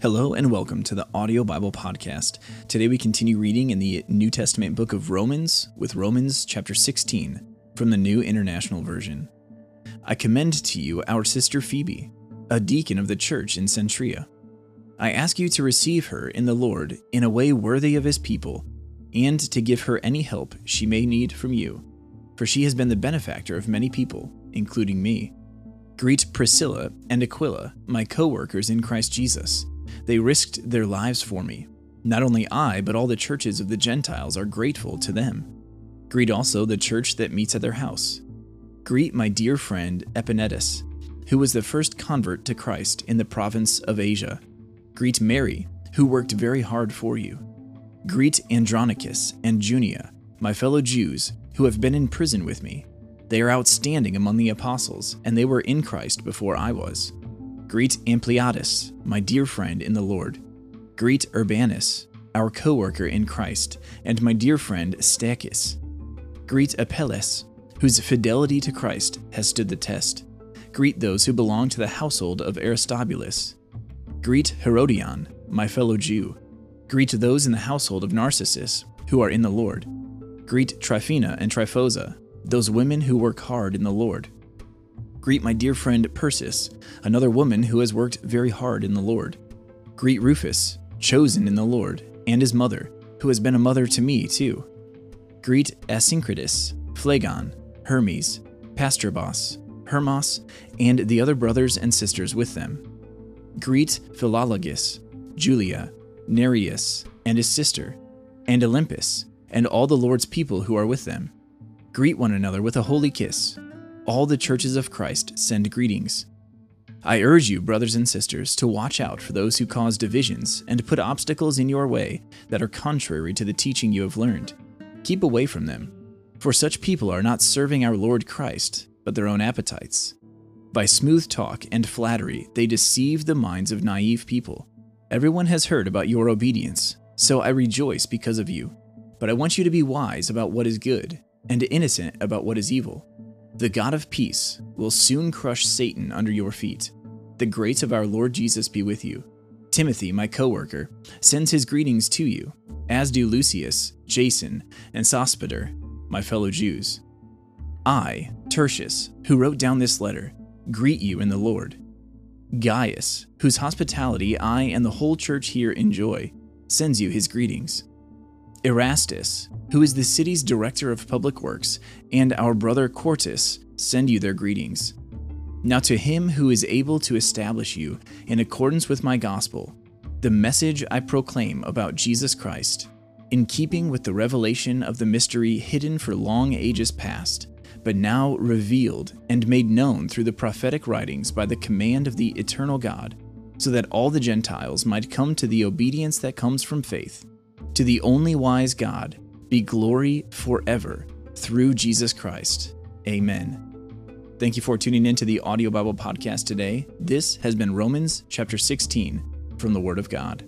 Hello and welcome to the Audio Bible Podcast. Today we continue reading in the New Testament book of Romans with Romans chapter 16 from the New International Version. I commend to you our sister Phoebe, a deacon of the church in Cenchreae. I ask you to receive her in the Lord in a way worthy of his people, and to give her any help she may need from you, for she has been the benefactor of many people, including me. Greet Priscilla and Aquila, my co workers in Christ Jesus they risked their lives for me. Not only I, but all the churches of the Gentiles are grateful to them. Greet also the church that meets at their house. Greet my dear friend Epaenetus, who was the first convert to Christ in the province of Asia. Greet Mary, who worked very hard for you. Greet Andronicus and Junia, my fellow Jews, who have been in prison with me. They are outstanding among the apostles, and they were in Christ before I was. Greet Ampliatus, my dear friend in the Lord. Greet Urbanus, our co worker in Christ, and my dear friend Stachys. Greet Apelles, whose fidelity to Christ has stood the test. Greet those who belong to the household of Aristobulus. Greet Herodion, my fellow Jew. Greet those in the household of Narcissus, who are in the Lord. Greet Tryphena and Tryphosa, those women who work hard in the Lord. Greet my dear friend Persis, another woman who has worked very hard in the Lord. Greet Rufus, chosen in the Lord, and his mother, who has been a mother to me too. Greet Asyncritus, Phlegon, Hermes, Patrobas, Hermas, and the other brothers and sisters with them. Greet Philologus, Julia, Nereus, and his sister, and Olympas, and all the Lord's people who are with them. Greet one another with a holy kiss all the churches of Christ send greetings. I urge you, brothers and sisters, to watch out for those who cause divisions and put obstacles in your way that are contrary to the teaching you have learned. Keep away from them, for such people are not serving our Lord Christ, but their own appetites. By smooth talk and flattery, they deceive the minds of naive people. Everyone has heard about your obedience, so I rejoice because of you. But I want you to be wise about what is good, and innocent about what is evil. The God of peace will soon crush Satan under your feet. The grace of our Lord Jesus be with you. Timothy, my co worker, sends his greetings to you, as do Lucius, Jason, and Sosipater, my fellow Jews. I, Tertius, who wrote down this letter, greet you in the Lord. Gaius, whose hospitality I and the whole church here enjoy, sends you his greetings. Erastus, who is the city's director of public works, and our brother Quartus send you their greetings. Now, to him who is able to establish you in accordance with my gospel, the message I proclaim about Jesus Christ, in keeping with the revelation of the mystery hidden for long ages past, but now revealed and made known through the prophetic writings by the command of the eternal God, so that all the Gentiles might come to the obedience that comes from faith. To the only wise God, be glory forever through Jesus Christ. Amen. Thank you for tuning in to the Audio Bible Podcast today. This has been Romans chapter 16 from the Word of God.